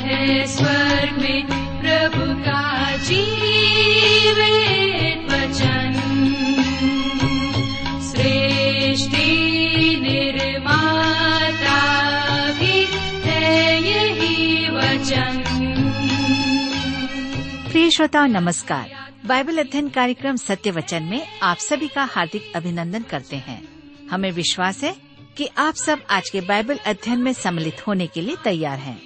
है स्वर्ग में प्रभु का वचन। सृष्टि निर्माता भी है यही वचन। प्रिय श्रोताओ नमस्कार। बाइबल अध्ययन कार्यक्रम सत्य वचन में आप सभी का हार्दिक अभिनंदन करते हैं। हमें विश्वास है कि आप सब आज के बाइबल अध्ययन में सम्मिलित होने के लिए तैयार हैं।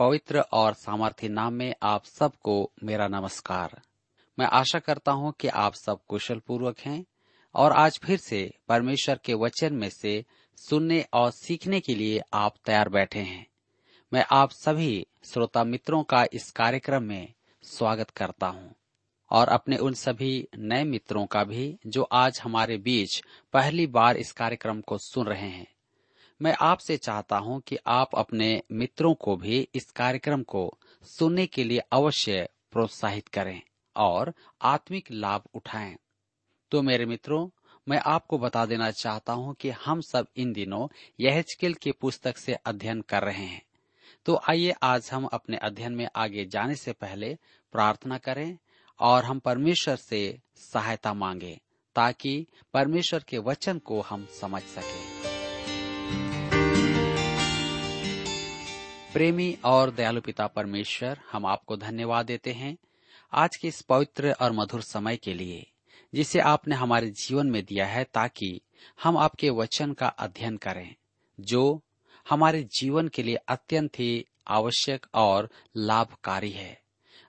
पवित्र और सामर्थ्य नाम में आप सबको मेरा नमस्कार। मैं आशा करता हूँ कि आप सब कुशल पूर्वक हैं और आज फिर से परमेश्वर के वचन में से सुनने और सीखने के लिए आप तैयार बैठे हैं। मैं आप सभी श्रोता मित्रों का इस कार्यक्रम में स्वागत करता हूँ और अपने उन सभी नए मित्रों का भी जो आज हमारे बीच पहली बार इस कार्यक्रम को सुन रहे हैं। मैं आपसे चाहता हूँ कि आप अपने मित्रों को भी इस कार्यक्रम को सुनने के लिए अवश्य प्रोत्साहित करें और आत्मिक लाभ उठाएँ। तो मेरे मित्रों, मैं आपको बता देना चाहता हूँ कि हम सब इन दिनों यहजकेल की पुस्तक से अध्ययन कर रहे हैं। तो आइए आज हम अपने अध्ययन में आगे जाने से पहले प्रार्थना करें और हम परमेश्वर से सहायता मांगे ताकि परमेश्वर के वचन को हम समझ सकें। प्रेमी और दयालु पिता परमेश्वर, हम आपको धन्यवाद देते हैं आज के इस पवित्र और मधुर समय के लिए, जिसे आपने हमारे जीवन में दिया है ताकि हम आपके वचन का अध्ययन करें, जो हमारे जीवन के लिए अत्यंत ही आवश्यक और लाभकारी है।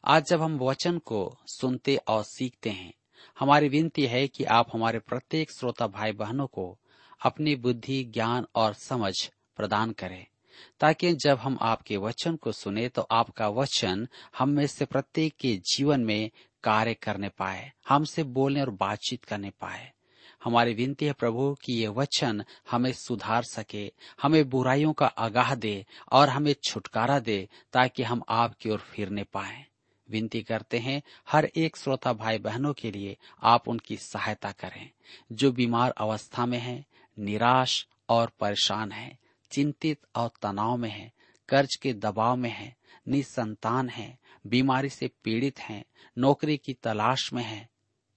आज जब हम वचन को सुनते और सीखते हैं, हमारी विनती है कि आप हमारे प्रत्येक श्रोता भाई बहनों को अपनी बुद्धि, ज्ञान और समझ प्रदान करें। ताकि जब हम आपके वचन को सुने तो आपका वचन हम में से प्रत्येक के जीवन में कार्य करने पाए हमसे बोलने और बातचीत करने पाए। हमारी विनती है प्रभु कि ये वचन हमें सुधार सके हमें बुराइयों का आगाह दे और हमें छुटकारा दे ताकि हम आपकी ओर फिरने पाए। विनती करते हैं हर एक श्रोता भाई बहनों के लिए आप उनकी सहायता करें। जो बीमार अवस्था में हैं, निराश और परेशान हैं, चिंतित और तनाव में हैं, कर्ज के दबाव में हैं, निसंतान हैं, बीमारी से पीड़ित हैं, नौकरी की तलाश में हैं।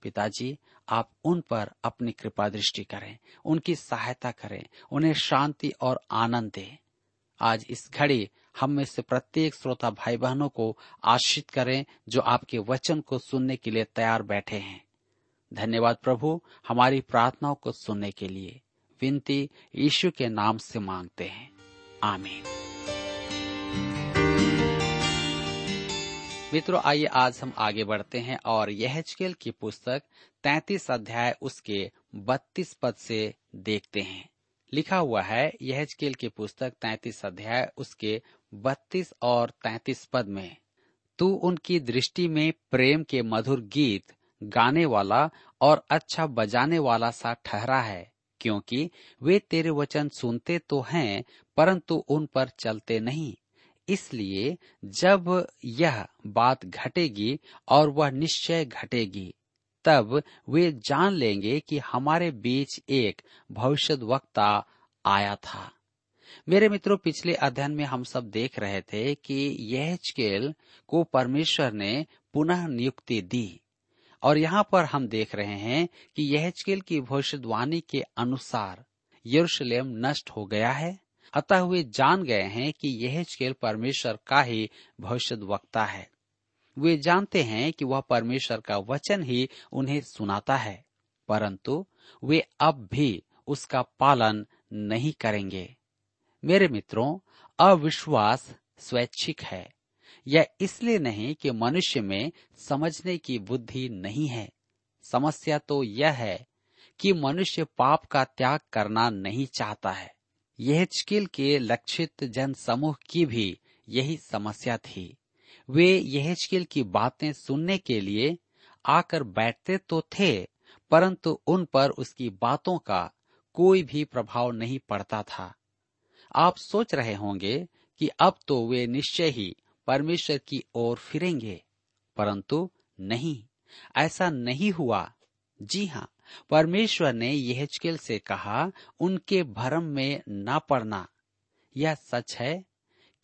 पिताजी आप उन पर अपनी कृपा दृष्टि करें उनकी सहायता करें उन्हें शांति और आनंद दें। आज इस घड़ी हम में से प्रत्येक श्रोता भाई बहनों को आश्रित करें जो आपके वचन को सुनने के लिए तैयार बैठे हैं। धन्यवाद प्रभु हमारी प्रार्थनाओं को सुनने के लिए। विनती यीशु के नाम से मांगते हैं। आमीन। मित्रों, आइए आज हम आगे बढ़ते हैं और यहजकेल की पुस्तक 33 अध्याय उसके 32 पद से देखते हैं। लिखा हुआ है, यहजकेल की पुस्तक 33 अध्याय उसके 32 और 33 पद में, तू उनकी दृष्टि में प्रेम के मधुर गीत गाने वाला और अच्छा बजाने वाला सा ठहरा है। क्योंकि वे तेरे वचन सुनते तो हैं, परंतु उन पर चलते नहीं। इसलिए जब यह बात घटेगी और वह निश्चय घटेगी, तब वे जान लेंगे कि हमारे बीच एक भविष्य वक्ता आया था। मेरे मित्रों, पिछले अध्ययन में हम सब देख रहे थे कि यह को परमेश्वर ने पुनः नियुक्ति दी। और यहाँ पर हम देख रहे हैं कि यह की भविष्यवाणी के अनुसार यरूशलेम नष्ट हो गया है। अतः वे जान गए हैं कि यह परमेश्वर का ही भविष्य वक्ता है। वे जानते हैं कि वह परमेश्वर का वचन ही उन्हें सुनाता है, परंतु वे अब भी उसका पालन नहीं करेंगे। मेरे मित्रों, अविश्वास स्वैच्छिक है। यह इसलिए नहीं कि मनुष्य में समझने की बुद्धि नहीं है। समस्या तो यह है कि मनुष्य पाप का त्याग करना नहीं चाहता है। यह चकिल के लक्षित जन समूह की भी यही समस्या थी। वे यहेजकेल की बातें सुनने के लिए आकर बैठते तो थे, परंतु उन पर उसकी बातों का कोई भी प्रभाव नहीं पड़ता था। आप सोच रहे होंगे कि अब तो वे निश्चय ही परमेश्वर की ओर फिरेंगे। परंतु नहीं, ऐसा नहीं हुआ। जी हाँ परमेश्वर ने यहजकेल से कहा, उनके भरम में न पड़ना। यह सच है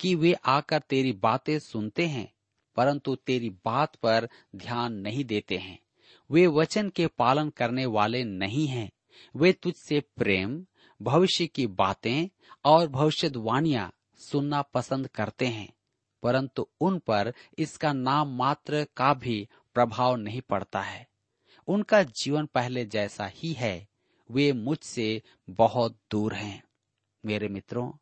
कि वे आकर तेरी बातें सुनते हैं, परंतु तेरी बात पर ध्यान नहीं देते हैं। वे वचन के पालन करने वाले नहीं हैं। वे तुझसे प्रेम, भविष्य की बातें और भविष्यवाणियाँ सुनना पसंद करते हैं। परंतु उन पर इसका नाम मात्र का भी प्रभाव नहीं पड़ता है। उनका जीवन पहले जैसा ही है। वे मुझसे बहुत दूर हैं। मेरे मित्रों,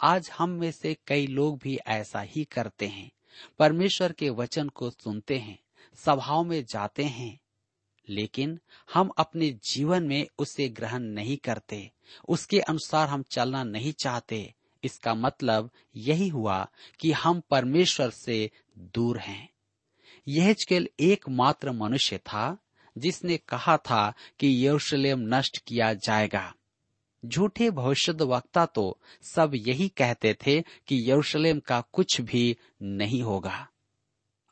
आज हम में से कई लोग भी ऐसा ही करते हैं। परमेश्वर के वचन को सुनते हैं, सभाओं में जाते हैं। लेकिन हम अपने जीवन में उसे ग्रहण नहीं करते। उसके अनुसार हम चलना नहीं चाहते। इसका मतलब यही हुआ कि हम परमेश्वर से दूर हैं। यह केवल एकमात्र मनुष्य था, जिसने कहा था कि यरूशलेम नष्ट किया जाएगा। झूठे भविष्य वक्ता तो सब यही कहते थे कि यरूशलेम का कुछ भी नहीं होगा।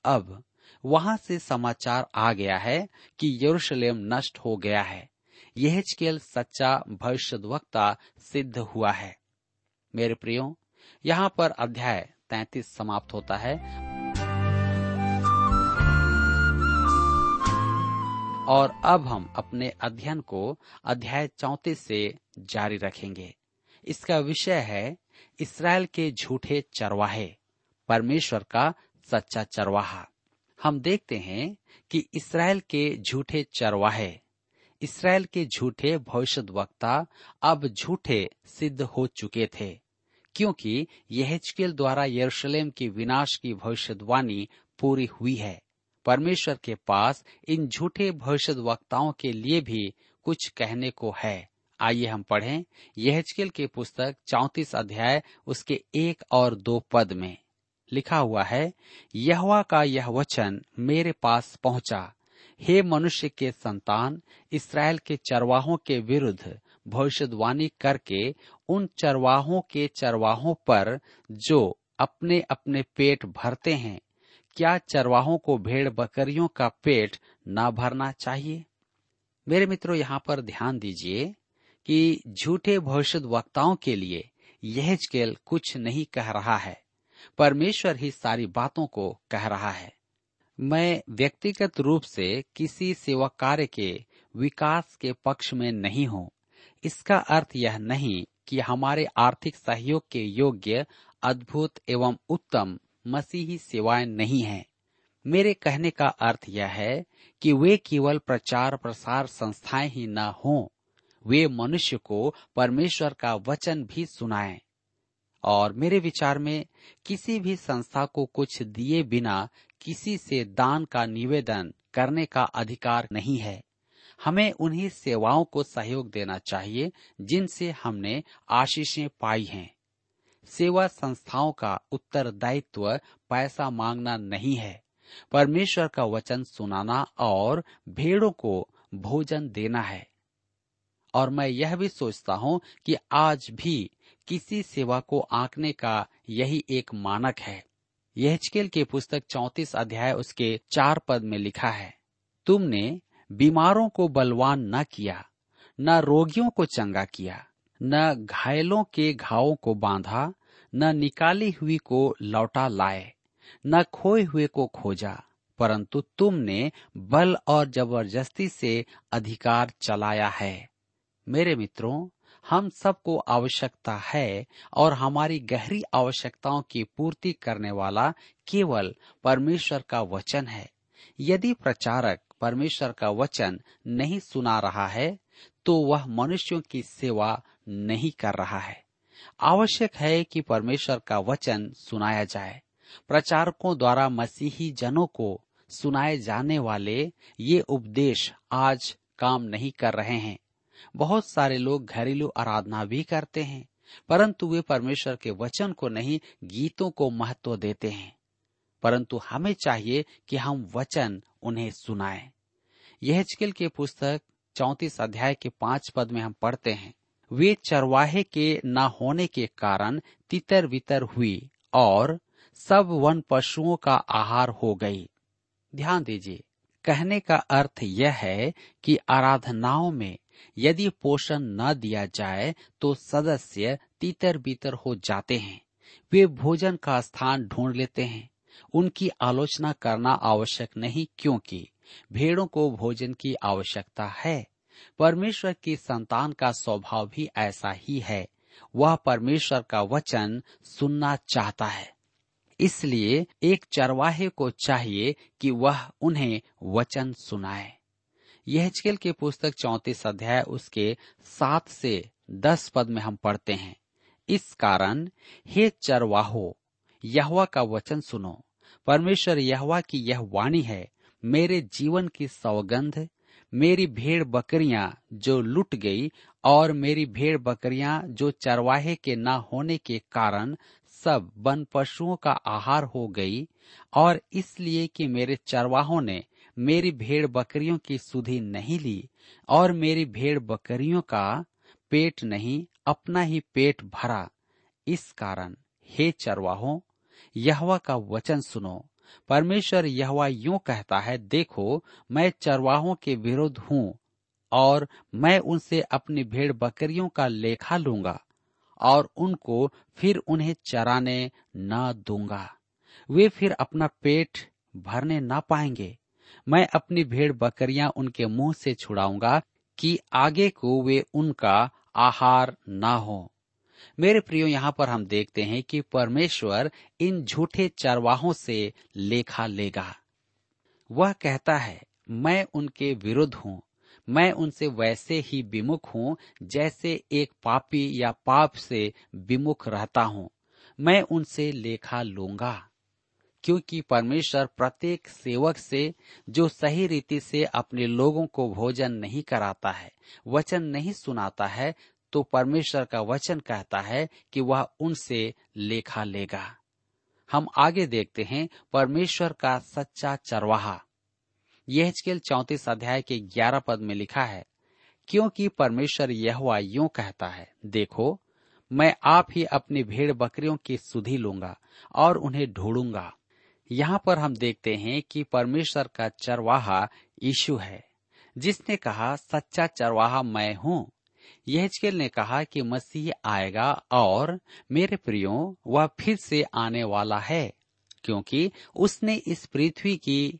अब वहाँ से समाचार आ गया है कि यरूशलेम नष्ट हो गया है। यह सच्चा भविष्य वक्ता सिद्ध हुआ है। मेरे प्रियो, यहाँ पर अध्याय तैतीस समाप्त होता है। और अब हम अपने अध्ययन को अध्याय चौतीस से जारी रखेंगे। इसका विषय है, इसराइल के झूठे चरवाहे, परमेश्वर का सच्चा चरवाहा। हम देखते हैं कि इसराइल के झूठे चरवाहे इसराइल के झूठे भविष्य वक्ता अब झूठे सिद्ध हो चुके थे, क्योंकि यहजकेल द्वारा यरूशलेम की विनाश की भविष्यवाणी पूरी हुई है। परमेश्वर के पास इन झूठे भविष्य वक्ताओं के लिए भी कुछ कहने को है। आइए हम पढ़ें यहजकेल के पुस्तक चौतीस अध्याय, उसके एक और दो पद में। लिखा हुआ है, यहवा का यह वचन मेरे पास पहुँचा हे मनुष्य के संतान इसराइल के चरवाहों के विरुद्ध भविष्यवाणी करके उन चरवाहों के चरवाहों पर जो अपने अपने पेट भरते हैं, क्या चरवाहों को भेड़ बकरियों का पेट न भरना चाहिए? मेरे मित्रों, यहाँ पर ध्यान दीजिए कि झूठे भविष्य वक्ताओं के लिए यह स्केल कुछ नहीं कह रहा है। परमेश्वर ही सारी बातों को कह रहा है। मैं व्यक्तिगत रूप से किसी सेवा कार्य के विकास के पक्ष में नहीं हूँ। इसका अर्थ यह नहीं कि हमारे आर्थिक सहयोग के योग्य, अद्भुत एवं उत्तम मसीही सेवाएँ नहीं हैं। मेरे कहने का अर्थ यह है कि वे केवल प्रचार प्रसार संस्थाएँ ही न हों, वे मनुष्य को परमेश्वर का वचन भी सुनाएँ। और मेरे विचार में किसी भी संस्था को कुछ दिए बिना किसी से दान का निवेदन करने का अधिकार नहीं है। हमें उन्हीं सेवाओं को सहयोग देना चाहिए जिनसे हमने आशीषें पाई हैं। सेवा संस्थाओं का उत्तरदायित्व पैसा मांगना नहीं है। परमेश्वर का वचन सुनाना और भेड़ों को भोजन देना है। और मैं यह भी सोचता हूँ कि आज भी किसी सेवा को आंकने का यही एक मानक है। यहचकेल की पुस्तक चौतीस अध्याय उसके चार पद में लिखा है, तुमने बीमारों को बलवान न किया, न रोगियों को चंगा किया, न घायलों के घावों को बांधा, न निकाली हुई को लौटा लाए, न खोए हुए को खोजा, परंतु तुमने बल और ज़बरदस्ती से अधिकार चलाया है। मेरे मित्रों हम सबको आवश्यकता है और हमारी गहरी आवश्यकताओं की पूर्ति करने वाला केवल परमेश्वर का वचन है। यदि प्रचारक परमेश्वर का वचन नहीं सुना रहा है तो वह मनुष्यों की सेवा नहीं कर रहा है। आवश्यक है कि परमेश्वर का वचन सुनाया जाए। प्रचारकों द्वारा मसीही जनों को सुनाए जाने वाले ये उपदेश आज काम नहीं कर रहे हैं। बहुत सारे लोग घरेलू आराधना भी करते हैं, परंतु वे परमेश्वर के वचन को नहीं, गीतों को महत्व देते हैं परंतु हमें चाहिए कि हम वचन उन्हें सुनाएँ। यह के पुस्तक चौतीस अध्याय के पाँच पद में हम पढ़ते हैं, वे चरवाहे के न होने के कारण तितर वितर हुई और सब वन पशुओं का आहार हो गई ध्यान दीजिए कहने का अर्थ यह है कि आराधनाओं में यदि पोषण न दिया जाए तो सदस्य तीतर बीतर हो जाते हैं। वे भोजन का स्थान ढूंढ लेते हैं। उनकी आलोचना करना आवश्यक नहीं, क्योंकि भेड़ों को भोजन की आवश्यकता है। परमेश्वर की संतान का स्वभाव भी ऐसा ही है। वह परमेश्वर का वचन सुनना चाहता है। इसलिए एक चरवाहे को चाहिए कि वह उन्हें वचन सुनाए। यह के पुस्तक चौतीस अध्याय उसके सात से दस पद में हम पढ़ते हैं। इस कारण, हे चरवाहो, यहवा का वचन सुनो। परमेश्वर यहवा की यह वाणी है, मेरे जीवन की सौगंध, मेरी भेड़ बकरियाँ जो लुट गई और मेरी भेड़ बकरियाँ जो चरवाहे के न होने के कारण सब वन पशुओं का आहार हो गई और इसलिए कि मेरे चरवाहों ने मेरी भेड़ बकरियों की सुधि नहीं ली और मेरी भेड़ बकरियों का पेट नहीं, अपना ही पेट भरा। इस कारण, हे चरवाहों, यहवा का वचन सुनो। परमेश्वर यहवा यूँ कहता है, देखो, मैं चरवाहों के विरुद्ध हूँ और मैं उनसे अपनी भेड़ बकरियों का लेखा लूँगा। और उनको फिर उन्हें चराने न दूँगा। वे फिर अपना पेट भरने न पाएँगे। मैं अपनी भेड़ बकरियाँ उनके मुँह से छुड़ाऊँगा कि आगे को वे उनका आहार न हो। मेरे प्रियो, यहाँ पर हम देखते हैं कि परमेश्वर इन झूठे चरवाहों से लेखा लेगा। वह कहता है, मैं उनके विरुद्ध हूँ। मैं उनसे वैसे ही विमुख हूँ, जैसे एक पापी या पाप से विमुख रहता हूँ। मैं उनसे लेखा लूँगा, क्योंकि परमेश्वर प्रत्येक सेवक से, जो सही रीति से अपने लोगों को भोजन नहीं कराता है, वचन नहीं सुनाता है तो परमेश्वर का वचन कहता है कि वह उनसे लेखा लेगा। हम आगे देखते हैं, परमेश्वर का सच्चा चरवाहा। यह चौतीस अध्याय के ग्यारह पद में लिखा है, क्योंकि परमेश्वर यह यूँ कहता है, देखो, मैं आप ही अपनी भेड़ बकरियों की सुधी लूँगा और उन्हें ढूंढूँगा। यहाँ पर हम देखते हैं कि परमेश्वर का चरवाहा यीशु है, जिसने कहा, सच्चा चरवाहा मैं हूँ। यहजकेल ने कहा कि मसीह आएगा और, मेरे प्रियो, वह फिर से आने वाला है, क्योंकि उसने इस पृथ्वी की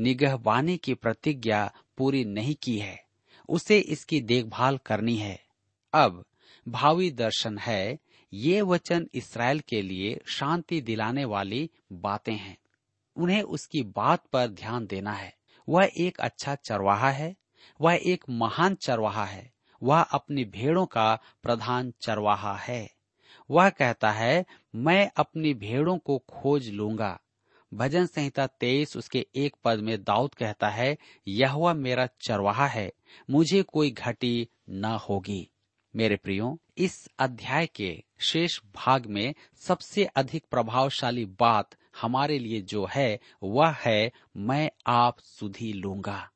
निगहबानी की प्रतिज्ञा पूरी नहीं की है। उसे इसकी देखभाल करनी है। अब, भावी दर्शन है, ये वचन इसराइल के लिए शांति दिलाने वाली बातें हैं। उन्हें उसकी बात पर ध्यान देना है। वह एक अच्छा चरवाहा है, वह एक महान चरवाहा है, वह अपनी भेड़ों का प्रधान चरवाहा है। वह कहता है, मैं अपनी भेड़ों को खोज लूँगा। भजन संहिता तेईस, उसके एक पद में दाऊद कहता है यह मेरा चरवाहा है, मुझे कोई घटी न होगी। मेरे प्रियो, इस अध्याय के शेष भाग में सबसे अधिक प्रभावशाली बात हमारे लिए जो है, वह है, मैं आप सुधी लूँगा।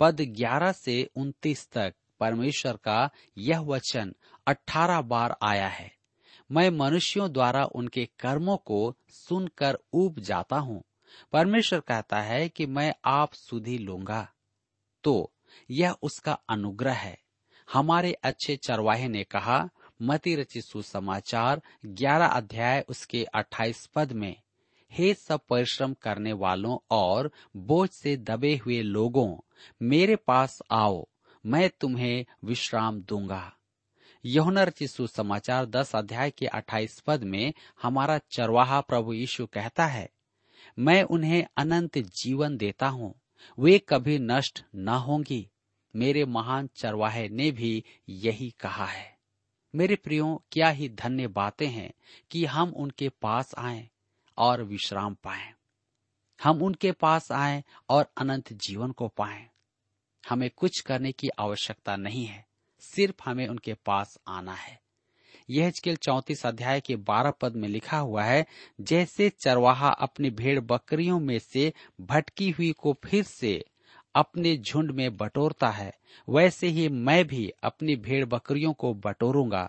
पद 11 से 29 तक परमेश्वर का यह वचन अठारह बार आया है। मैं मनुष्यों द्वारा उनके कर्मों को सुनकर ऊब जाता हूँ। परमेश्वर कहता है कि मैं आप सुधी लूँगा। तो यह उसका अनुग्रह है। हमारे अच्छे चरवाहे ने कहा, मती रचि सुसमाचार, ग्यारह अध्याय उसके अट्ठाईस पद में, हे सब परिश्रम करने वालों और बोझ से दबे हुए लोगों, मेरे पास आओ, मैं तुम्हें विश्राम दूँगा। यहुनर चिशु समाचार दस अध्याय के अट्ठाईस पद में हमारा चरवाहा प्रभु यीशु कहता है, मैं उन्हें अनंत जीवन देता हूँ, वे कभी नष्ट न होंगी। मेरे महान चरवाहे ने भी यही कहा है। मेरे प्रियो, क्या ही धन्य बातें हैं कि हम उनके पास आए और विश्राम पाए। हम उनके पास आए और अनंत जीवन को पाए। हमें कुछ करने की आवश्यकता नहीं है। सिर्फ़ हमें उनके पास आना है। यह हजकेल चौतीस अध्याय के बारह पद में लिखा हुआ है, जैसे चरवाहा अपनी भेड़ बकरियों में से भटकी हुई को फिर से अपने झुंड में बटोरता है, वैसे ही मैं भी अपनी भेड़ बकरियों को बटोरूँगा।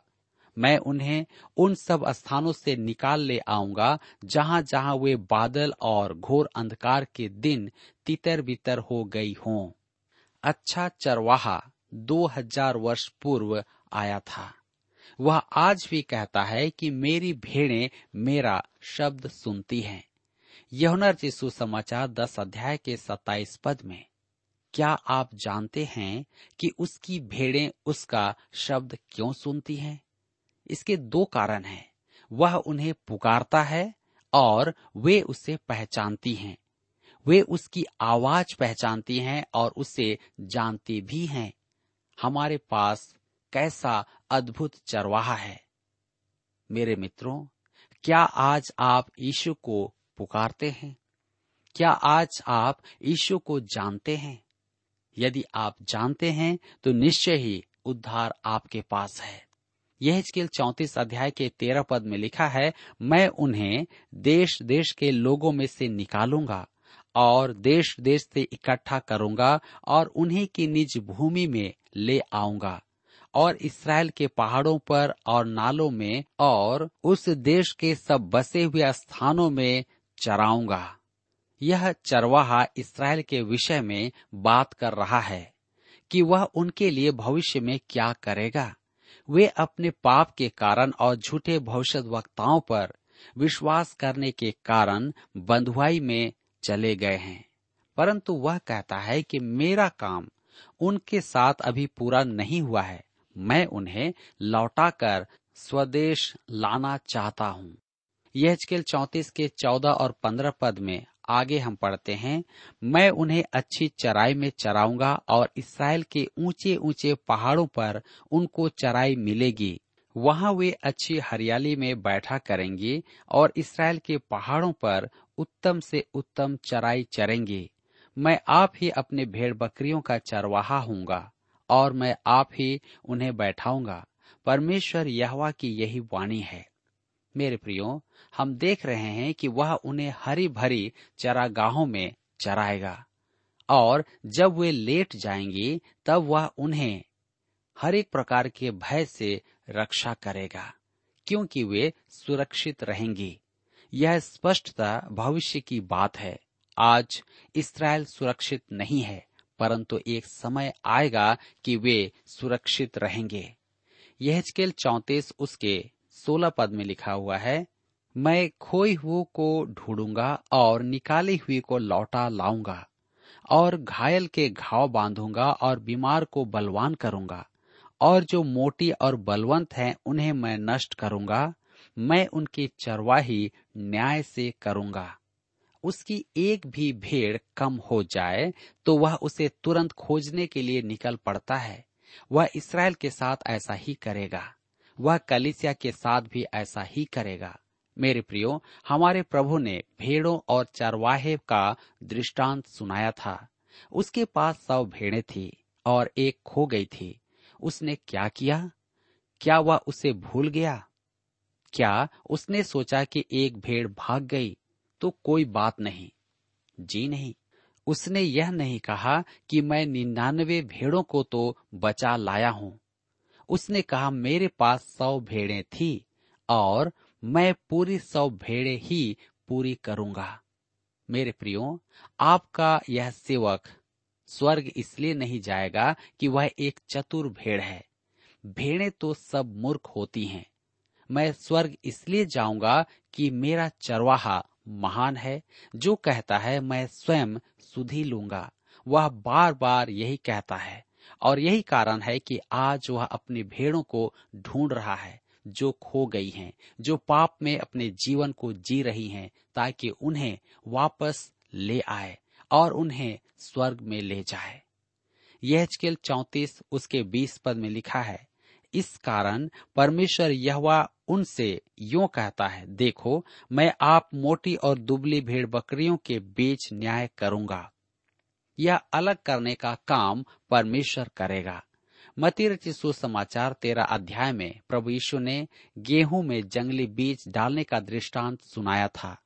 मैं उन्हें उन सब स्थानों से निकाल ले आऊँगा जहाँ जहाँ वे बादल और घोर अंधकार के दिन तितर बितर हो गई हों। अच्छा चरवाहा दो हज़ार वर्ष पूर्व आया था। वह आज भी कहता है कि मेरी भेड़ें मेरा शब्द सुनती हैं। यहुनर यीशु समाचार दस अध्याय के सत्ताईस पद में, क्या आप जानते हैं कि उसकी भेड़ें उसका शब्द क्यों सुनती हैं? इसके दो कारण हैं। वह उन्हें पुकारता है और वे उसे पहचानती हैं। वे उसकी आवाज़ पहचानती हैं और उसे जानती भी हैं। हमारे पास कैसा अद्भुत चरवाहा है। मेरे मित्रों, क्या आज आप यीशु को पुकारते हैं? क्या आज आप यीशु को जानते हैं? यदि आप जानते हैं तो निश्चय ही उद्धार आपके पास है। यह स्किल चौतीस अध्याय के तेरह पद में लिखा है, मैं उन्हें देश देश के लोगों में से निकालूँगा। और देश देश से इकट्ठा करूँगा और उन्हीं की निज भूमि में ले आऊँगा और इसराइल के पहाड़ों पर और नालों में और उस देश के सब बसे हुए स्थानों में चराऊँगा। यह चरवाहा इसराइल के विषय में बात कर रहा है कि वह उनके लिए भविष्य में क्या करेगा। वे अपने पाप के कारण और झूठे भविष्य वक्ताओं पर विश्वास करने के कारण बंधुआई में चले गए हैं। परंतु वह कहता है कि मेरा काम उनके साथ अभी पूरा नहीं हुआ है। मैं उन्हें लौटाकर स्वदेश लाना चाहता हूँ। यह चौतीस के चौदह और पंद्रह पद में आगे हम पढ़ते हैं, मैं उन्हें अच्छी चराई में चराऊँगा और इसराइल के ऊँचे ऊँचे पहाड़ों पर उनको चराई मिलेगी। वहाँ वे अच्छी हरियाली में बैठा करेंगे और इसराइल के पहाड़ों पर उत्तम से उत्तम चराई चरेंगे। मैं आप ही अपने भेड़ बकरियों का चरवाहा हूँगा और मैं आप ही उन्हें बैठाऊँगा। परमेश्वर यहवा की यही वाणी है। मेरे प्रियो, हम देख रहे हैं कि वह उन्हें हरी भरी चरागाहों में चराएगा और जब वे लेट जाएँगी, तब वह उन्हें हर एक प्रकार के भय से रक्षा करेगा, क्योंकि वे सुरक्षित रहेंगी। यह स्पष्टता भविष्य की बात है। आज इसराइल सुरक्षित नहीं है, परंतु एक समय आएगा कि वे सुरक्षित रहेंगे। यह चौतीस उसके सोलह पद में लिखा हुआ है, मैं खोई हुए को ढूंढूँगा और निकाली हुई को लौटा लाऊँगा, और घायल के घाव बांधूँगा और बीमार को बलवान करूँगा, और जो मोटी और बलवंत हैं उन्हें मैं नष्ट करूँगा मैं उनकी चरवाही न्याय से करूँगा। उसकी एक भी भेड़ कम हो जाए तो वह उसे तुरंत खोजने के लिए निकल पड़ता है। वह इसराइल के साथ ऐसा ही करेगा। वह कलिसिया के साथ भी ऐसा ही करेगा। मेरे प्रियो, हमारे प्रभु ने भेड़ों और चरवाहे का दृष्टांत सुनाया था। उसके पास सौ भेड़ें थी और एक खो गई थी। उसने क्या किया? क्या वह उसे भूल गया? क्या उसने सोचा कि एक भेड़ भाग गई तो कोई बात नहीं। जी नहीं। उसने यह नहीं कहा कि मैं निन्यानवे भेड़ों को तो बचा लाया हूँ। उसने कहा, मेरे पास सौ भेड़ें थी और मैं पूरी सौ भेड़े ही पूरी करूँगा। मेरे प्रियो, आपका यह सेवक स्वर्ग इसलिए नहीं जाएगा कि वह एक चतुर भेड़ है। भेड़ें तो सब मूर्ख होती हैं। मैं स्वर्ग इसलिए जाऊँगा कि मेरा चरवाहा महान है जो कहता है मैं स्वयं सुधी लूँगा। वह बार बार यही कहता है। और यही कारण है कि आज वह अपनी भेड़ों को ढूंढ रहा है जो खो गई हैं, जो पाप में अपने जीवन को जी रही हैं, ताकि उन्हें वापस ले आए और उन्हें स्वर्ग में ले जाए। यह चौतीस उसके बीस पद में लिखा है इस कारण परमेश्वर यहवा उनसे यो कहता है, देखो, मैं आप मोटी और दुबली भेड़ बकरियों के बीच न्याय करूँगा। यह अलग करने का काम परमेश्वर करेगा। मती सुसमाचार तेरह अध्याय में प्रभु यीशु ने गेहूँ में जंगली बीज डालने का दृष्टांत सुनाया था।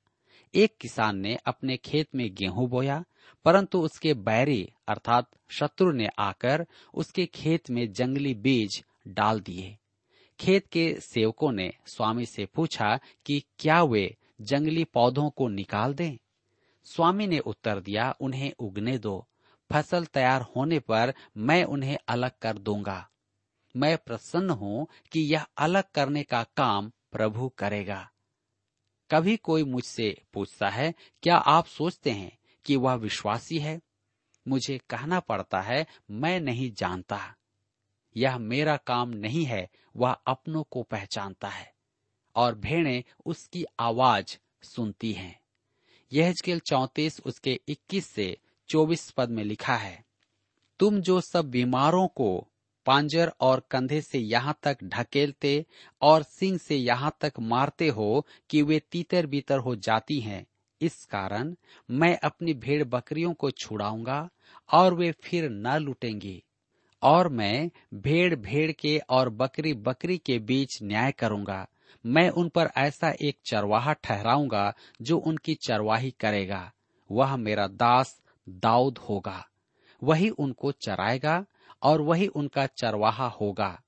एक किसान ने अपने खेत में गेहूँ बोया, परंतु उसके बैरी अर्थात शत्रु ने आकर उसके खेत में जंगली बीज डाल दिए। खेत के सेवकों ने स्वामी से पूछा कि क्या वे जंगली पौधों को निकाल दें? स्वामी ने उत्तर दिया, उन्हें उगने दो। फ़सल तैयार होने पर मैं उन्हें अलग कर दूँगा। मैं प्रसन्न हूँ कि यह अलग करने का काम प्रभु करेगा। कभी कोई मुझसे पूछता है, क्या आप सोचते हैं कि वह विश्वासी है? मुझे कहना पड़ता है, मैं नहीं जानता। यह मेरा काम नहीं है, वह अपनों को पहचानता है, और भेड़ें उसकी आवाज़ सुनती हैं। यह चौतीस उसके इक्कीस से चौबीस पद में लिखा है, तुम जो सब बीमारों को पांजर और कंधे से यहाँ तक ढकेलते और सिंह से यहाँ तक मारते हो कि वे तीतर बीतर हो जाती हैं, इस कारण मैं अपनी भेड़ बकरियों को छुड़ाऊँगा और वे फिर न लुटेंगी। और मैं भेड़ भेड़ के और बकरी बकरी के बीच न्याय करूँगा। मैं उन पर ऐसा एक चरवाहा ठहराऊँगा जो उनकी चरवाही करेगा। वह मेरा दास दाऊद होगा। वही उनको चराएगा और वही उनका चरवाहा होगा।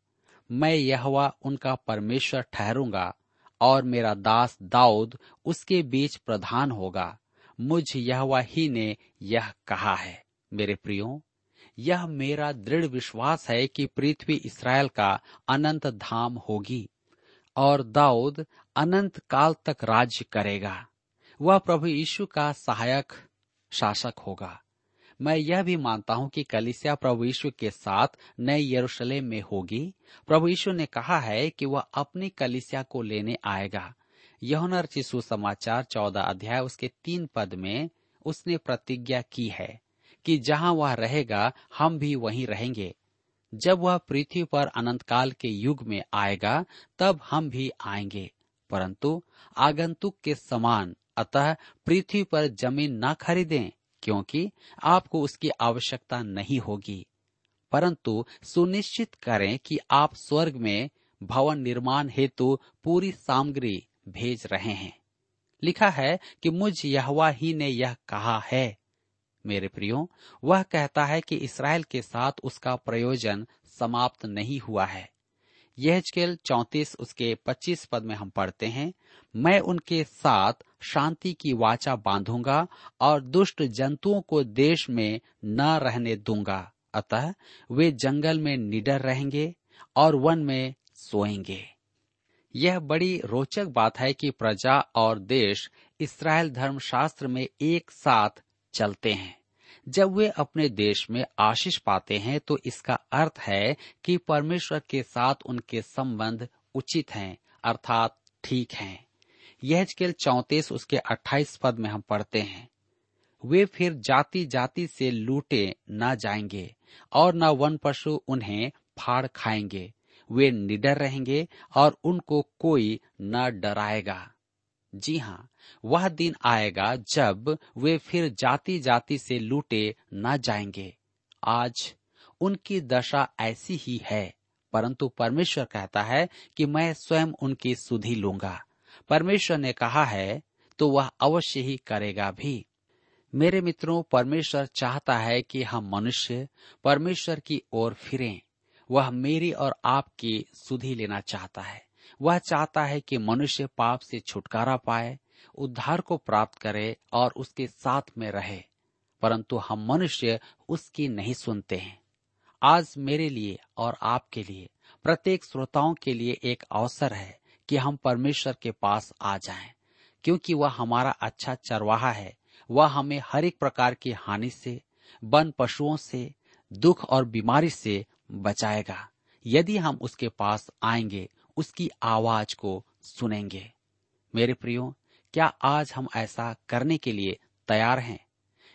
मैं यह उनका परमेश्वर ठहरूँगा और मेरा दास दाऊद उसके बीच प्रधान होगा। मुझ यह ही ने यह कहा है। मेरे प्रियो यह मेरा दृढ़ विश्वास है कि पृथ्वी इसराइल का अनंत धाम होगी और दाऊद अनंत काल तक राज्य करेगा। वह प्रभु यीशु का सहायक शासक होगा। मैं यह भी मानता हूँ कि कलिसिया प्रभु यीशु के साथ नए यरूशलेम में होगी। प्रभु यीशु ने कहा है कि वह अपनी कलिसिया को लेने आएगा। यहुनर चिशु समाचार चौदह अध्याय उसके तीन पद में उसने प्रतिज्ञा की है। कि जहाँ वह रहेगा, हम भी वहीं रहेंगे। जब वह पृथ्वी पर अनंत काल के युग में आएगा, तब हम भी आएँगे। परंतु आगंतुक के समान, अतः पृथ्वी पर ज़मीन न खरीदें, क्योंकि आपको उसकी आवश्यकता नहीं होगी। परंतु सुनिश्चित करें कि आप स्वर्ग में भवन निर्माण हेतु पूरी सामग्री भेज रहे हैं। लिखा है कि मुझ यहवा ही ने यह कहा है। मेरे प्रियो, वह कहता है कि इसराइल के साथ उसका प्रयोजन समाप्त नहीं हुआ है। यह चौतीस उसके पच्चीस पद में हम पढ़ते हैं, मैं उनके साथ शांति की वाचा बांधूँगा और दुष्ट जंतुओं को देश में न रहने दूँगा, अतः वे जंगल में निडर रहेंगे और वन में सोएँगे। यह बड़ी रोचक बात है कि प्रजा और देश इसराइल धर्मशास्त्र में एक साथ चलते हैं। जब वे अपने देश में आशीष पाते हैं तो इसका अर्थ है कि परमेश्वर के साथ उनके संबंध उचित हैं, अर्थात ठीक हैं। यह केवल चौतीस उसके अट्ठाईस पद में हम पढ़ते हैं। वे फिर जाति जाति से लूटे न जाएँगे, और न वन पशु उन्हें फाड़ खाएँगे। वे निडर रहेंगे और उनको कोई न डराएगा। जी हाँ वह दिन आएगा जब वे फिर जाति जाति से लूटे न जाएँगे। आज उनकी दशा ऐसी ही है, परंतु परमेश्वर कहता है कि मैं स्वयं उनकी सुधि लूँगा। परमेश्वर ने कहा है तो वह अवश्य ही करेगा भी। मेरे मित्रों, परमेश्वर चाहता है कि हम मनुष्य, परमेश्वर की ओर फिरें। वह मेरी और आपकी सुधि लेना चाहता है। वह चाहता है कि मनुष्य पाप से छुटकारा पाए उद्धार को प्राप्त करे और उसके साथ में रहे। परंतु हम मनुष्य उसकी नहीं सुनते हैं। आज मेरे लिए और आपके लिए प्रत्येक श्रोताओं के लिए एक अवसर है कि हम परमेश्वर के पास आ जाएँ, क्योंकि वह हमारा अच्छा चरवाहा है। वह हमें हर एक प्रकार की हानि से वन पशुओं से दुख और बीमारी से बचाएगा। यदि हम उसके पास आएँगे उसकी आवाज़ को सुनेंगे। मेरे प्रियो, क्या आज हम ऐसा करने के लिए तैयार हैं?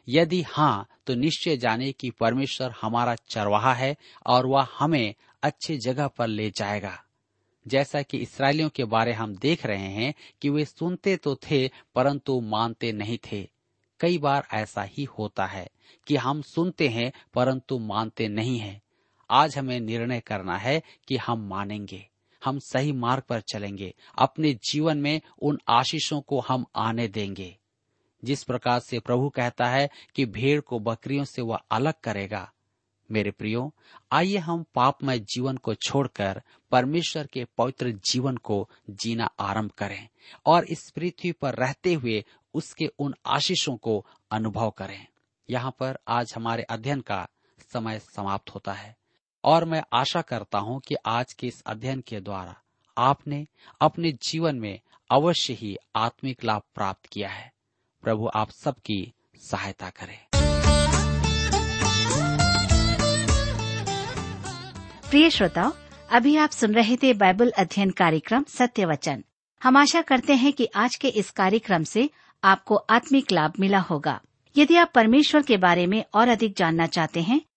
यदि हाँ तो निश्चय जाने कि परमेश्वर हमारा चरवाहा है और वह हमें अच्छे जगह पर ले जाएगा। जैसा कि इसराइलियों के बारे हम देख रहे हैं कि वे सुनते तो थे, परंतु मानते नहीं थे। कई बार ऐसा ही होता है कि हम सुनते हैं, परंतु मानते नहीं हैं। आज हमें निर्णय करना है कि हम मानेंगे। हम सही मार्ग पर चलेंगे। अपने जीवन में उन आशीषों को हम आने देंगे। जिस प्रकार से प्रभु कहता है कि भेड़ को बकरियों से वह अलग करेगा। मेरे प्रियो, आइए हम पापमय जीवन को छोड़कर परमेश्वर के पवित्र जीवन को जीना आरंभ करें और इस पृथ्वी पर रहते हुए उसके उन आशीषों को अनुभव करें। यहाँ पर आज हमारे अध्ययन का समय समाप्त होता है। और मैं आशा करता हूँ कि आज के इस अध्ययन के द्वारा आपने अपने जीवन में अवश्य ही आत्मिक लाभ प्राप्त किया है। प्रभु आप सबकी सहायता करें। प्रिय श्रोताओ अभी आप सुन रहे थे बाइबल अध्ययन कार्यक्रम सत्य वचन। हम आशा करते हैं कि आज के इस कार्यक्रम से आपको आत्मिक लाभ मिला होगा। यदि आप परमेश्वर के बारे में और अधिक जानना चाहते हैं